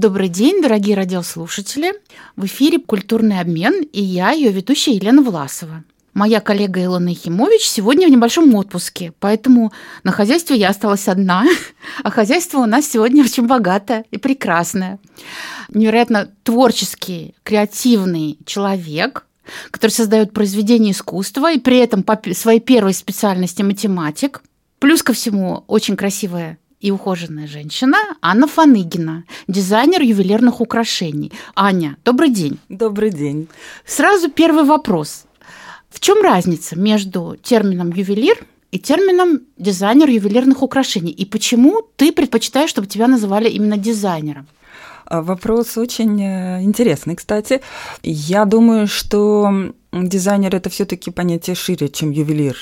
Добрый день, дорогие радиослушатели. В эфире «Культурный обмен» и я, ее ведущая Елена Власова. Моя коллега Илона Ехимович сегодня в небольшом отпуске, поэтому на хозяйстве я осталась одна, а хозяйство у нас сегодня очень богатое и прекрасное. Невероятно творческий, креативный человек, который создает произведения искусства и при этом по своей первой специальности математик. Плюс ко всему очень красивая и ухоженная женщина Анна Фаныгина, дизайнер ювелирных украшений. Аня, добрый день. Добрый день. Сразу первый вопрос. В чем разница между термином ювелир и термином дизайнер ювелирных украшений? И почему ты предпочитаешь, чтобы тебя называли именно дизайнером? А, вопрос очень э, интересный, кстати. Я думаю, что Дизайнер это все-таки понятие шире, чем ювелир.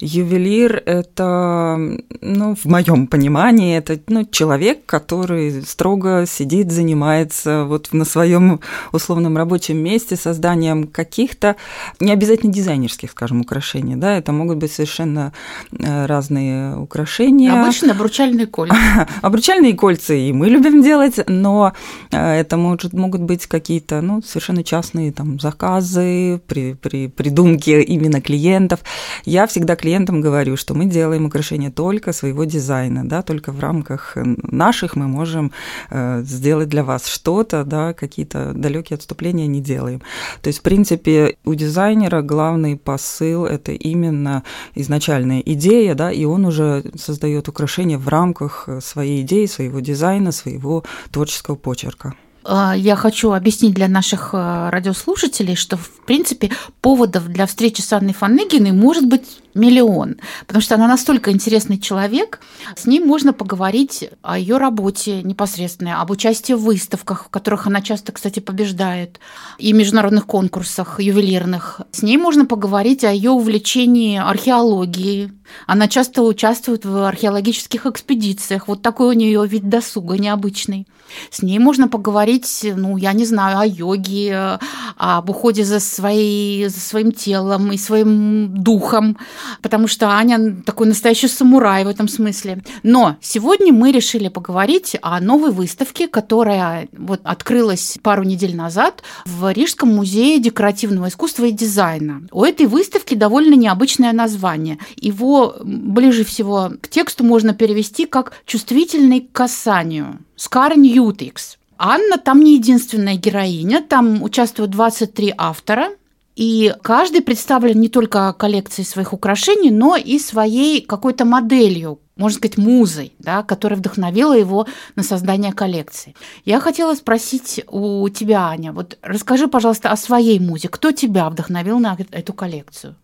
Ювелир это, ну, в моем понимании, это ну, человек, который строго сидит, занимается вот на своем условном рабочем месте созданием каких-то, не обязательно дизайнерских, скажем, украшений, да, это могут быть совершенно э, разные украшения. Обычно обручальные кольца. Обручальные кольца и мы любим делать, но э, это может, могут быть какие-то, ну, совершенно частные там заказы, при при, придумке именно клиентов. Я всегда клиентам говорю, что мы делаем украшения только своего дизайна, да, только в рамках наших мы можем э, сделать для вас что-то, да, какие-то далекие отступления не делаем. То есть, в принципе, у дизайнера главный посыл – это именно изначальная идея, да, и он уже создает украшения в рамках своей идеи, своего дизайна, своего творческого почерка. А, я хочу объяснить для наших э, радиослушателей, что, в принципе, поводов для встречи с Анной Фанныгиной может быть миллион, потому что она настолько интересный человек, с ней можно поговорить о ее работе непосредственно, об участии в выставках, в которых она часто, кстати, побеждает, и международных конкурсах ювелирных. С ней можно поговорить о ее увлечении археологией. Она часто участвует в археологических экспедициях. Вот такой у нее вид досуга необычный. С ней можно поговорить, ну, я не знаю, о йоге, об уходе за, своей, за своим телом и своим духом, потому что Аня такой настоящий самурай в этом смысле. Но сегодня мы решили поговорить о новой выставке, которая вот открылась пару недель назад в Рижском музее декоративного искусства и дизайна. У этой выставки довольно необычное название. Его ближе всего к тексту можно перевести как «чувствительный к касанию». Скар Ньютикс. Анна там не единственная героиня, там участвуют 23 автора, и каждый представлен не только коллекцией своих украшений, но и своей какой-то моделью, можно сказать, музой, да, которая вдохновила его на создание коллекции. Я хотела спросить у тебя, Аня, вот расскажи, пожалуйста, о своей музе. Кто тебя вдохновил на эту коллекцию?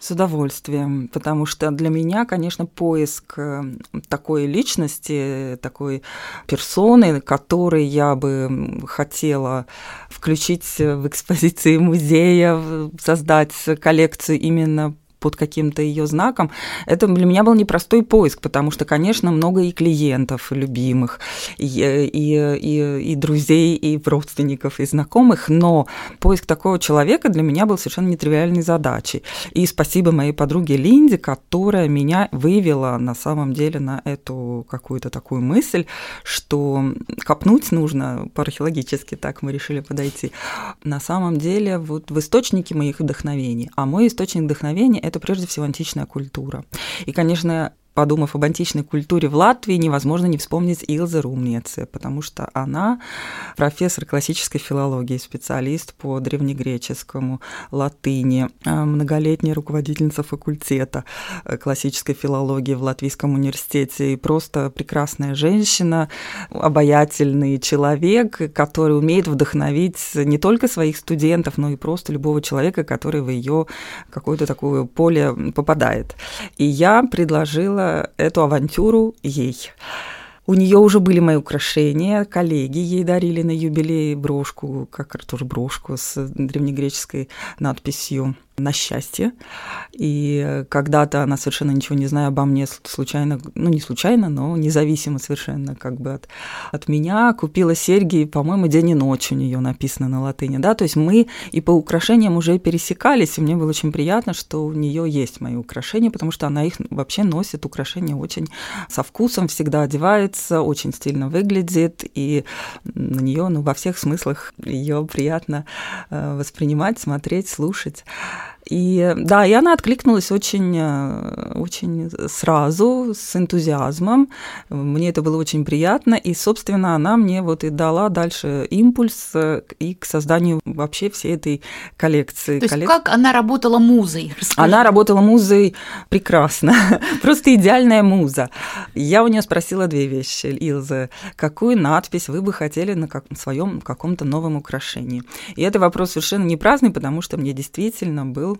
С удовольствием, потому что для меня, конечно, поиск э, такой личности, такой персоны, которой я бы хотела включить в экспозиции музея, создать коллекцию именно под каким-то ее знаком, это для меня был непростой поиск, потому что, конечно, много и клиентов любимых, и, и, и, и друзей, и родственников, и знакомых, но поиск такого человека для меня был совершенно нетривиальной задачей. И спасибо моей подруге Линде, которая меня вывела на самом деле на эту какую-то такую мысль, что копнуть нужно по-археологически, так мы решили подойти. На самом деле вот в источнике моих вдохновений. А мой источник вдохновения – это прежде всего античная культура. И, конечно, подумав об античной культуре в Латвии, невозможно не вспомнить Илзе Румнеце, потому что она профессор классической филологии, специалист по древнегреческому, латыни, а, многолетняя руководительница факультета э, классической филологии в Латвийском университете и просто прекрасная женщина, обаятельный человек, который умеет вдохновить не только своих студентов, но и просто любого человека, который в ее какое-то такое поле попадает. И я предложила доверила эту авантюру ей. У нее уже были мои украшения, коллеги ей дарили на юбилей брошку, как тоже брошку с древнегреческой надписью на счастье. И когда-то она совершенно ничего не зная обо мне, случайно, ну не случайно, но независимо совершенно как бы от, от меня, купила серьги, по-моему, день и ночь у нее написано на латыни, да, то есть мы и по украшениям уже пересекались, и мне было очень приятно, что у нее есть мои украшения, потому что она их вообще носит, украшения очень со вкусом, всегда одевается, очень стильно выглядит, и на нее, ну, во всех смыслах ее приятно э, воспринимать, смотреть, слушать. И да, и она откликнулась очень, э, очень сразу, с энтузиазмом. Мне это было очень приятно. И, собственно, она мне вот и дала дальше импульс э, и к созданию вообще всей этой коллекции. То есть Коллек... как она работала музой? Расскажи. Она работала музой прекрасно. Просто идеальная муза. Я у нее спросила две вещи. Илза, какую надпись вы бы хотели на как... своем каком-то новом украшении? И это вопрос совершенно не праздный, потому что мне действительно был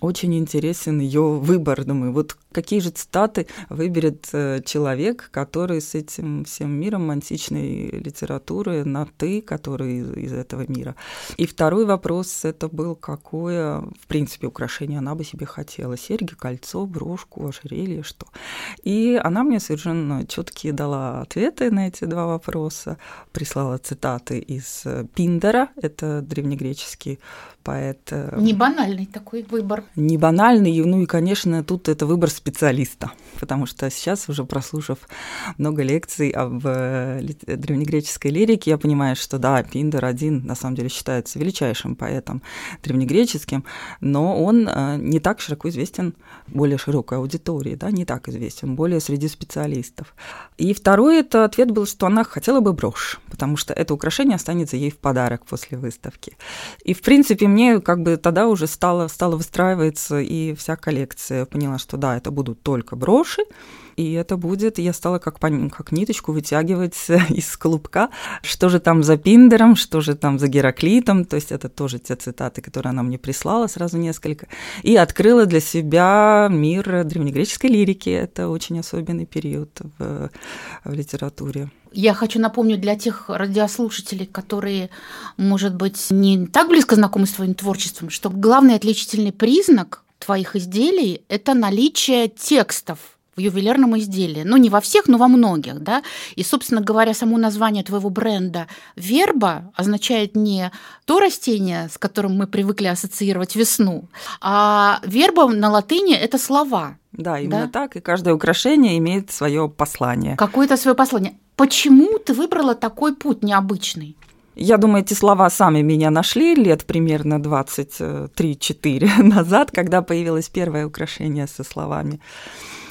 очень интересен ее выбор. Думаю, вот какие же цитаты выберет э, человек, который с этим всем миром античной литературы на «ты», который из этого мира. И второй вопрос это был, какое, в принципе, украшение она бы себе хотела. Серьги, кольцо, брошку, ожерелье, что. И она мне совершенно четкие дала ответы на эти два вопроса. Прислала цитаты из э, Пиндера, это древнегреческий поэт. Э, Не банальный такой выбор. Не банальный, ну и, конечно, тут это выбор специалиста, потому что сейчас, уже прослушав много лекций об э, древнегреческой лирике, я понимаю, что да, Пиндер один на самом деле считается величайшим поэтом древнегреческим, но он э, не так широко известен более широкой аудитории, да, не так известен, более среди специалистов. И второй это ответ был, что она хотела бы брошь, потому что это украшение останется ей в подарок после выставки. И, в принципе, мне как бы тогда уже стало, стало выстраиваться и вся коллекция. Поняла, что да, это будут только броши, и это будет, я стала как, как ниточку вытягивать из клубка, что же там за Пиндером, что же там за Гераклитом, то есть это тоже те цитаты, которые она мне прислала, сразу несколько, и открыла для себя мир древнегреческой лирики. Это очень особенный период в, в литературе. Я хочу напомнить для тех радиослушателей, которые, может быть, не так близко знакомы с твоим творчеством, что главный отличительный признак твоих изделий – это наличие текстов в ювелирном изделии. Ну, не во всех, но во многих, да. И, собственно говоря, само название твоего бренда «Верба» означает не то растение, с которым мы привыкли ассоциировать весну, а «верба» на латыни – это слова. Да, именно да? так. И каждое украшение имеет свое послание. Какое-то свое послание. Почему ты выбрала такой путь необычный? Я думаю, эти слова сами меня нашли лет примерно 23-4 назад, когда появилось первое украшение со словами.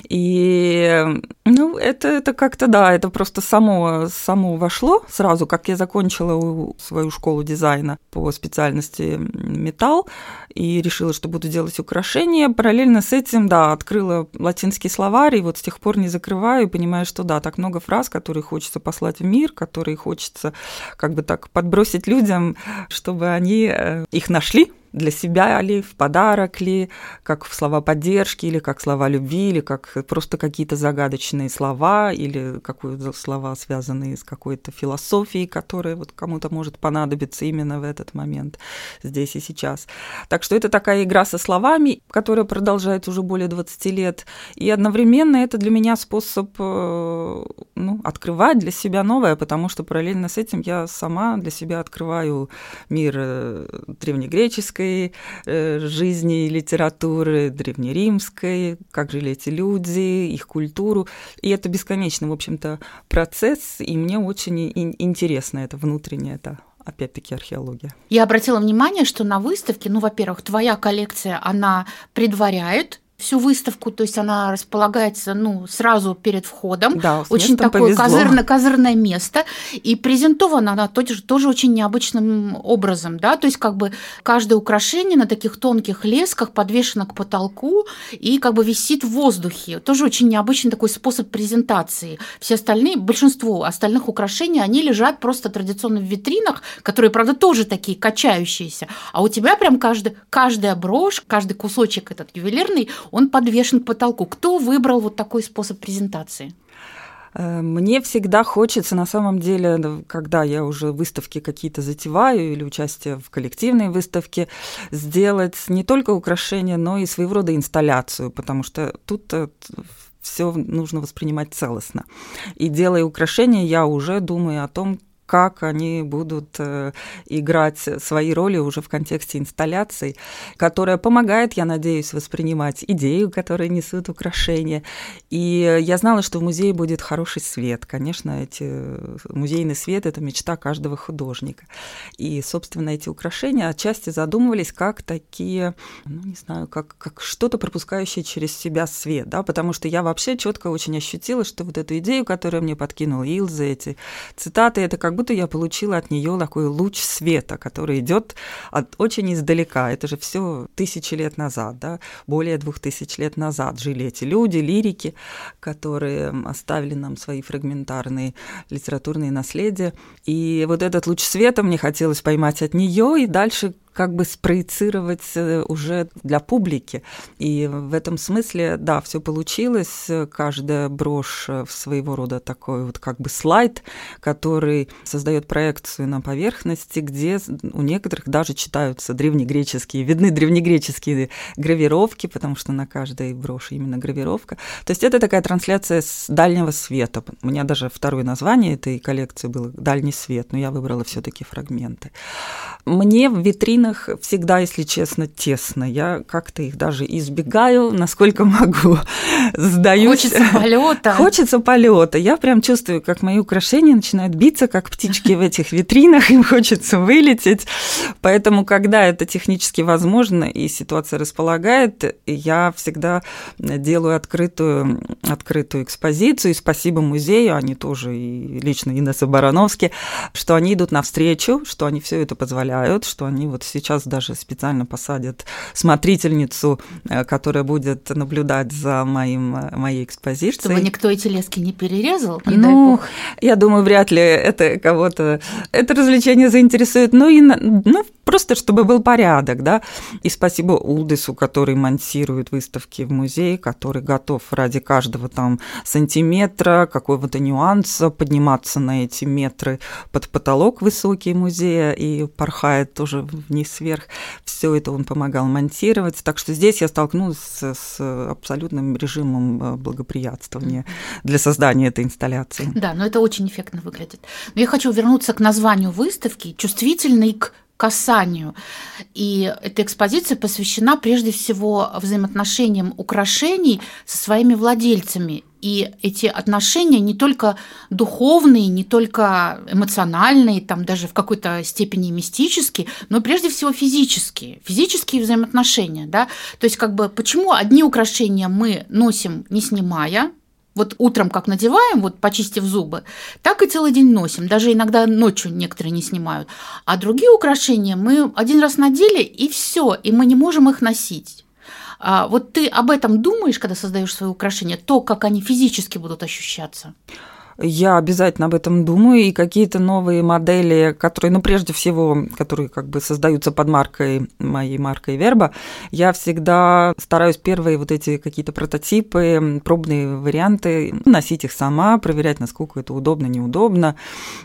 И ну, это, это как-то, да, это просто само, само вошло сразу, как я закончила свою школу дизайна по специальности металл и решила, что буду делать украшения. Параллельно с этим, да, открыла латинский словарь, и вот с тех пор не закрываю, и понимаю, что да, так много фраз, которые хочется послать в мир, которые хочется как бы так подбросить людям, чтобы они э, их нашли, для себя ли, в подарок ли, как в слова поддержки, или как слова любви, или как просто какие-то загадочные слова, или какие-то слова, связанные с какой-то философией, которая вот кому-то может понадобиться именно в этот момент, здесь и сейчас. Так что это такая игра со словами, которая продолжается уже более 20 лет, и одновременно это для меня способ э, ну, открывать для себя новое, потому что параллельно с этим я сама для себя открываю мир э, древнегреческой, греческой э, жизни и литературы, древнеримской, как жили эти люди, их культуру. И это бесконечный, в общем-то, процесс, и мне очень интересно это внутреннее, это опять-таки археология. Я обратила внимание, что на выставке, ну, во-первых, твоя коллекция, она предваряет всю выставку, то есть она располагается ну, сразу перед входом. Да, очень такое козырное, козырное место. И презентована она тоже, тоже очень необычным образом. Да? То есть как бы каждое украшение на таких тонких лесках подвешено к потолку и как бы висит в воздухе. Тоже очень необычный такой способ презентации. Все остальные, большинство остальных украшений, они лежат просто традиционно в витринах, которые, правда, тоже такие качающиеся. А у тебя прям каждый, каждая брошь, каждый кусочек этот ювелирный, он подвешен к потолку. Кто выбрал вот такой способ презентации? Э, мне всегда хочется, на самом деле, когда я уже выставки какие-то затеваю или участие в коллективной выставке, сделать не только украшения, но и своего рода инсталляцию, потому что тут э, все нужно воспринимать целостно. И делая украшения, я уже думаю о том, как они будут э, играть свои роли уже в контексте инсталляций, которая помогает, я надеюсь, воспринимать идею, которые несут украшения. И я знала, что в музее будет хороший свет. Конечно, эти музейный свет – это мечта каждого художника. И, собственно, эти украшения отчасти задумывались как такие, ну, не знаю, как, как что-то пропускающее через себя свет, да, потому что я вообще четко очень ощутила, что вот эту идею, которую мне подкинул Илза, эти цитаты, это как будто я получила от нее такой луч света, который идет от очень издалека. Это же все тысячи лет назад, да, более двух тысяч лет назад жили эти люди, лирики, которые оставили нам свои фрагментарные литературные наследия. И вот этот луч света мне хотелось поймать от нее и дальше как бы спроецировать э, уже для публики. И в этом смысле, да, все получилось. Каждая брошь в своего рода такой вот как бы слайд, который создает проекцию на поверхности, где у некоторых даже читаются древнегреческие, видны древнегреческие гравировки, потому что на каждой броши именно гравировка. То есть это такая трансляция с дальнего света. У меня даже второе название этой коллекции было «Дальний свет», но я выбрала все таки фрагменты. Мне в магазинах всегда, если честно, тесно. Я как-то их даже избегаю, насколько могу. Сдаюсь. Хочется полета. Хочется полета. Я прям чувствую, как мои украшения начинают биться, как птички в этих витринах, им хочется вылететь. Поэтому, когда это технически возможно и ситуация располагает, я всегда делаю открытую, открытую экспозицию. И спасибо музею, они тоже, и лично Инесса Барановски, что они идут навстречу, что они все это позволяют, что они вот сейчас даже специально посадят смотрительницу, э, которая будет наблюдать за моим, э, моей экспозицией. Чтобы никто эти лески не перерезал? Не ну, я думаю, вряд ли это кого-то... Это развлечение заинтересует. Ну, и, ну, просто чтобы был порядок, да. И спасибо Улдису, который монтирует выставки в музее, который готов ради каждого там сантиметра, какого-то нюанса подниматься на эти метры под потолок высокий музея и порхает тоже вниз вверх. Все это он помогал монтировать. Так что здесь я столкнулась с абсолютным режимом э, благоприятствования для создания этой инсталляции. Да, но это очень эффектно выглядит. Но я хочу вернуться к названию выставки «Чувствительный к касанию. И эта экспозиция посвящена прежде всего взаимоотношениям украшений со своими владельцами. И эти отношения не только духовные, не только эмоциональные, там даже в какой-то степени мистические, но прежде всего физические, физические взаимоотношения. Да? То есть как бы почему одни украшения мы носим не снимая, вот утром как надеваем, вот почистив зубы, так и целый день носим. Даже иногда ночью некоторые не снимают. А другие украшения мы один раз надели, и все, и мы не можем их носить. А вот ты об этом думаешь, когда создаешь свои украшения, то, как они физически будут ощущаться? Я обязательно об этом думаю, и какие-то новые модели, которые, ну, прежде всего, которые как бы создаются под маркой, моей маркой Верба, я всегда стараюсь первые вот эти какие-то прототипы, пробные варианты, носить их сама, проверять, насколько это удобно, неудобно,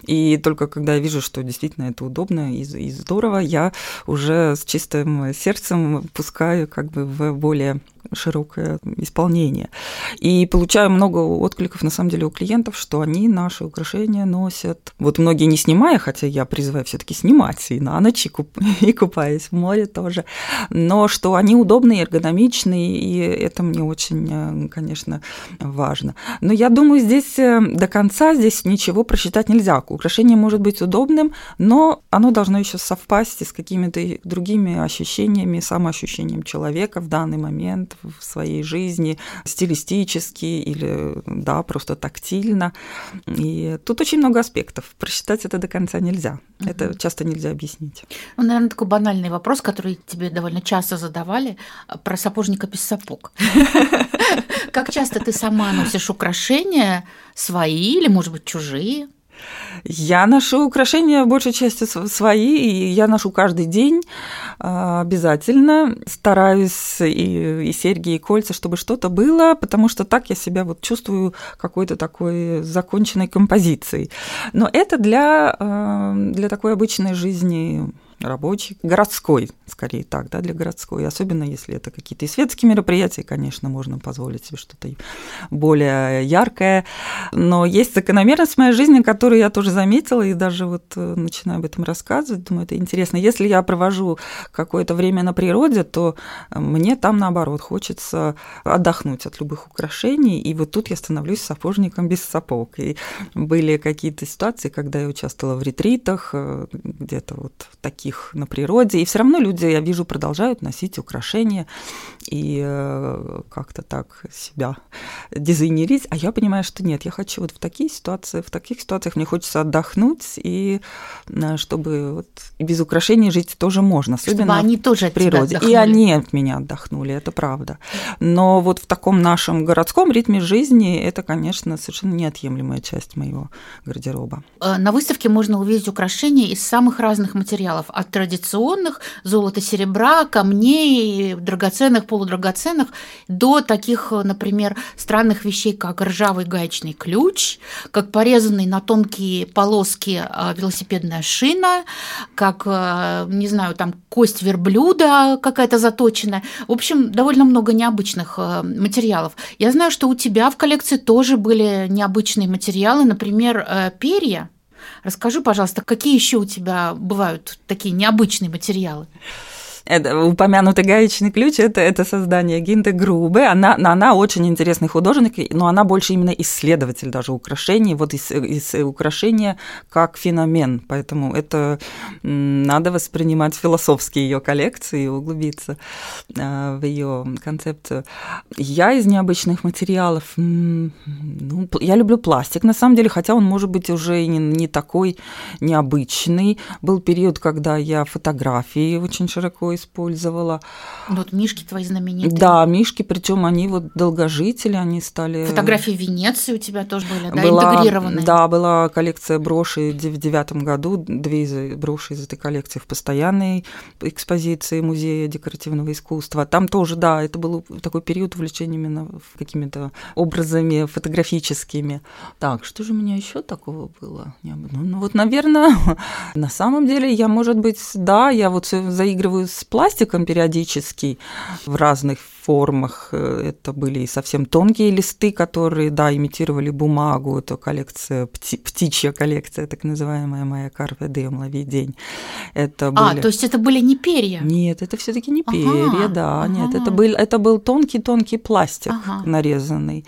и только когда я вижу, что действительно это удобно и, и здорово, я уже с чистым сердцем пускаю как бы в более широкое исполнение. И получаю много откликов, на самом деле, у клиентов, что они наши украшения носят. Вот многие не снимая, хотя я призываю все таки снимать и на ночь, и, куп... и купаясь в море тоже, но что они удобные, эргономичные, и это мне очень, конечно, важно. Но я думаю, здесь э, до конца здесь ничего просчитать нельзя. Украшение может быть удобным, но оно должно еще совпасть с какими-то другими ощущениями, самоощущением человека в данный момент в своей жизни, стилистически или, да, просто тактильно. И тут очень много аспектов. Просчитать это до конца нельзя. Угу. Это часто нельзя объяснить. Ну, наверное, такой банальный вопрос, который тебе довольно часто задавали про сапожника без сапог. Как часто ты сама носишь украшения свои или, может быть, чужие? Я ношу украшения большей частью свои, и я ношу каждый день а, обязательно. Стараюсь и, и серьги, и кольца, чтобы что-то было, потому что так я себя вот чувствую какой-то такой законченной композицией. Но это для, а, для такой обычной жизни рабочий, городской, скорее так, да, для городской. Особенно если это какие-то и светские мероприятия, конечно, можно позволить себе что-то более яркое. Но есть закономерность в моей жизни, которую я тоже заметила, и даже вот э, начинаю об этом рассказывать, думаю, это интересно. Если я провожу какое-то время на природе, то мне там, наоборот, хочется отдохнуть от любых украшений, и вот тут я становлюсь сапожником без сапог. И были какие-то ситуации, когда я участвовала в ретритах, э, где-то вот такие их на природе. И все равно люди, я вижу, продолжают носить украшения и э, как-то так себя дизайнерить. А я понимаю, что нет, я хочу вот в такие ситуации, в таких ситуациях мне хочется отдохнуть, и э, чтобы вот и без украшений жить тоже можно, особенно чтобы они тоже в природе. и они от меня отдохнули, это правда. Но вот в таком нашем городском ритме жизни это, конечно, совершенно неотъемлемая часть моего гардероба. Э, на выставке можно увидеть украшения из самых разных материалов, от традиционных золота, серебра, камней, драгоценных, полудрагоценных, до таких, например, странных вещей, как ржавый гаечный ключ, как порезанный на тонкие полоски а, велосипедная шина, как, а, не знаю, там кость верблюда какая-то заточенная. В общем, довольно много необычных а, материалов. Я знаю, что у тебя в коллекции тоже были необычные материалы, например, перья. Расскажи, пожалуйста, какие еще у тебя бывают такие необычные материалы? Это, упомянутый гаечный ключ это, это создание Гинты Грубе. Она, она очень интересный художник, но она больше именно исследователь даже украшений, вот из, из украшения как феномен. Поэтому это надо воспринимать философски ее коллекции и углубиться а, в ее концепцию. Я из необычных материалов, ну, я люблю пластик, на самом деле, хотя он может быть уже не, не такой необычный. Был период, когда я фотографии очень широко использовала. Ну, вот мишки твои знаменитые. Да, мишки, причем они вот долгожители, они стали... Фотографии Венеции у тебя тоже были, да, была, интегрированные? Да, была коллекция броши в девятом году, две из броши из этой коллекции в постоянной экспозиции Музея декоративного искусства. Там тоже, да, это был такой период увлечения именно какими-то образами фотографическими. Так, что же у меня еще такого было? Ну, ну вот, наверное, на самом деле я, может быть, да, я вот заигрываю с пластиком периодически в разных формах. Э, это были совсем тонкие листы, которые, да, имитировали бумагу. Это коллекция, пти, птичья коллекция, так называемая моя Карве Дем, лови день. Это а, были... А, то есть это были не перья? Нет, это все таки не перья, ага, да, ага. нет. Это был, это был тонкий-тонкий пластик ага. нарезанный.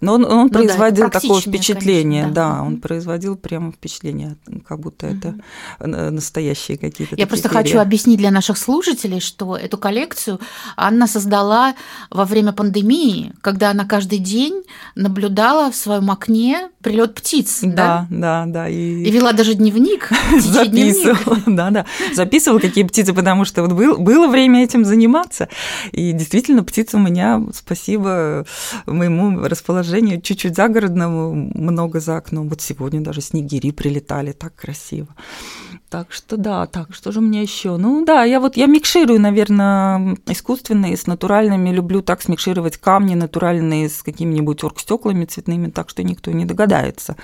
Но он, он ну, производил да, такое впечатление, конечно, да. да, он производил прямо впечатление, как будто угу. это настоящие какие-то Я просто перья. хочу объяснить для наших слушателей, что эту коллекцию Анна создала во время пандемии, когда она каждый день наблюдала в своем окне прилет птиц. Да, да, да. да и... и вела даже дневник. Записывала, да, да. Записывала, какие птицы, потому что вот был, было время этим заниматься. И действительно, птицы у меня, спасибо моему расположению, чуть-чуть загородному, много за окном. Вот сегодня даже снегири прилетали, так красиво. Так что да, так, что же меня еще? Ну да, я вот я микширую, наверное, искусственные с натуральными. Люблю так смикшировать камни натуральные с какими-нибудь оргстеклами цветными, так что никто не догадается,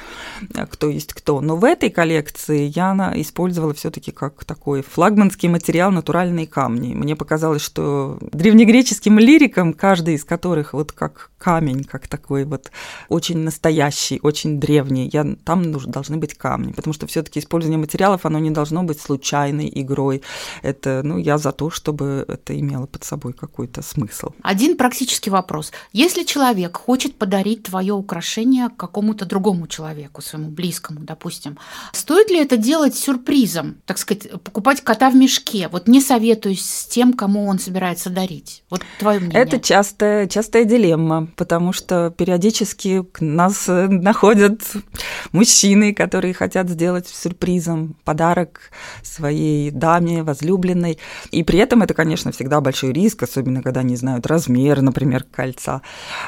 э, кто есть кто. Но в этой коллекции я использовала все-таки как такой флагманский материал натуральные камни. Мне показалось, что древнегреческим лирикам, каждый из которых вот как камень, как такой вот очень настоящий, очень древний, я, там должны быть камни, потому что все-таки использование материалов, оно не должно быть случайной игрой. Это, ну, я за то, чтобы это имело под собой какой-то смысл. Один практический вопрос. Если человек хочет подарить твое украшение какому-то другому человеку, своему близкому, допустим, стоит ли это делать сюрпризом, так сказать, покупать кота в мешке? Вот не советуюсь с тем, кому он собирается дарить. Вот твое мнение. Это частая, частая дилемма, потому что периодически нас находят мужчины, которые хотят сделать сюрпризом подарок своей даме, возлюбленной. И при этом это, конечно, всегда большой риск, особенно когда не знают размер, например, кольца.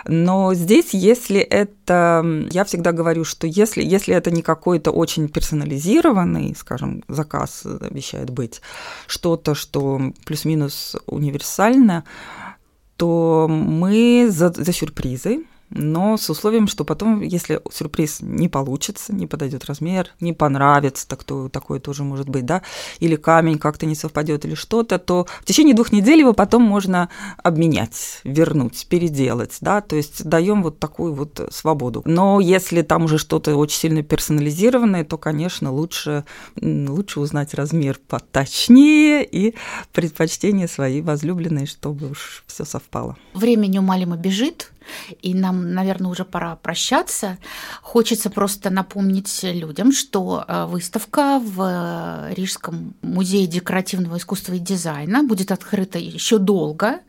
Но здесь, если это, я всегда говорю, что если, если это не какой-то очень персонализированный, скажем, заказ обещает быть, что-то, что плюс-минус универсально, то мы за, за сюрпризы, но с условием, что потом, если сюрприз не получится, не подойдет размер, не понравится, так то такое тоже может быть, да, или камень как-то не совпадет или что-то, то в течение двух недель его потом можно обменять, вернуть, переделать, да, то есть даем вот такую вот свободу. Но если там уже что-то очень сильно персонализированное, то, конечно, лучше, лучше узнать размер поточнее и предпочтения своей возлюбленной, чтобы уж все совпало. Время неумолимо бежит, и нам, наверное, уже пора прощаться. Хочется просто напомнить людям, что э, выставка в э, Рижском музее декоративного искусства и дизайна будет открыта еще долго,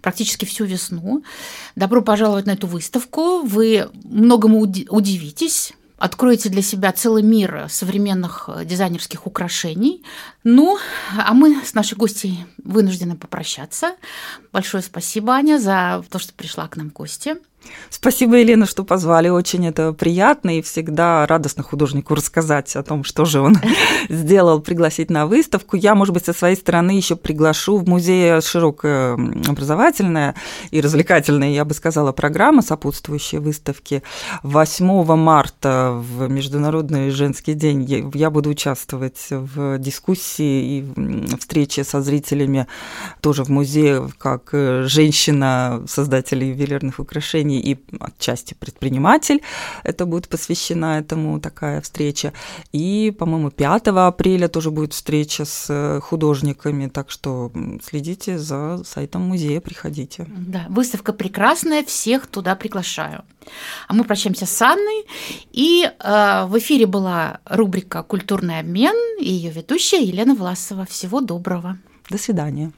практически всю весну. Добро пожаловать на эту выставку. Вы многому удивитесь откроете для себя целый мир современных э, дизайнерских украшений. Ну, а мы с нашей гостьей вынуждены попрощаться. Большое спасибо, Аня, за то, что пришла к нам в гости. Спасибо, Елена, что позвали. Очень это приятно и всегда радостно художнику рассказать о том, что же он сделал, пригласить на выставку. Я, может быть, со своей стороны еще приглашу в музее широкая образовательная и развлекательная, я бы сказала, программа, сопутствующая выставке. 8 марта в Международный женский день я буду участвовать в дискуссии и встрече со зрителями тоже в музее, как женщина, создатель ювелирных украшений компании и отчасти предприниматель. Это будет посвящена этому такая встреча. И, по-моему, 5 апреля тоже будет встреча с э, художниками, так что следите за сайтом музея, приходите. Да, выставка прекрасная, всех туда приглашаю. А мы прощаемся с Анной. И э, в эфире была рубрика «Культурный обмен» и ее ведущая Елена Власова. Всего доброго. До свидания.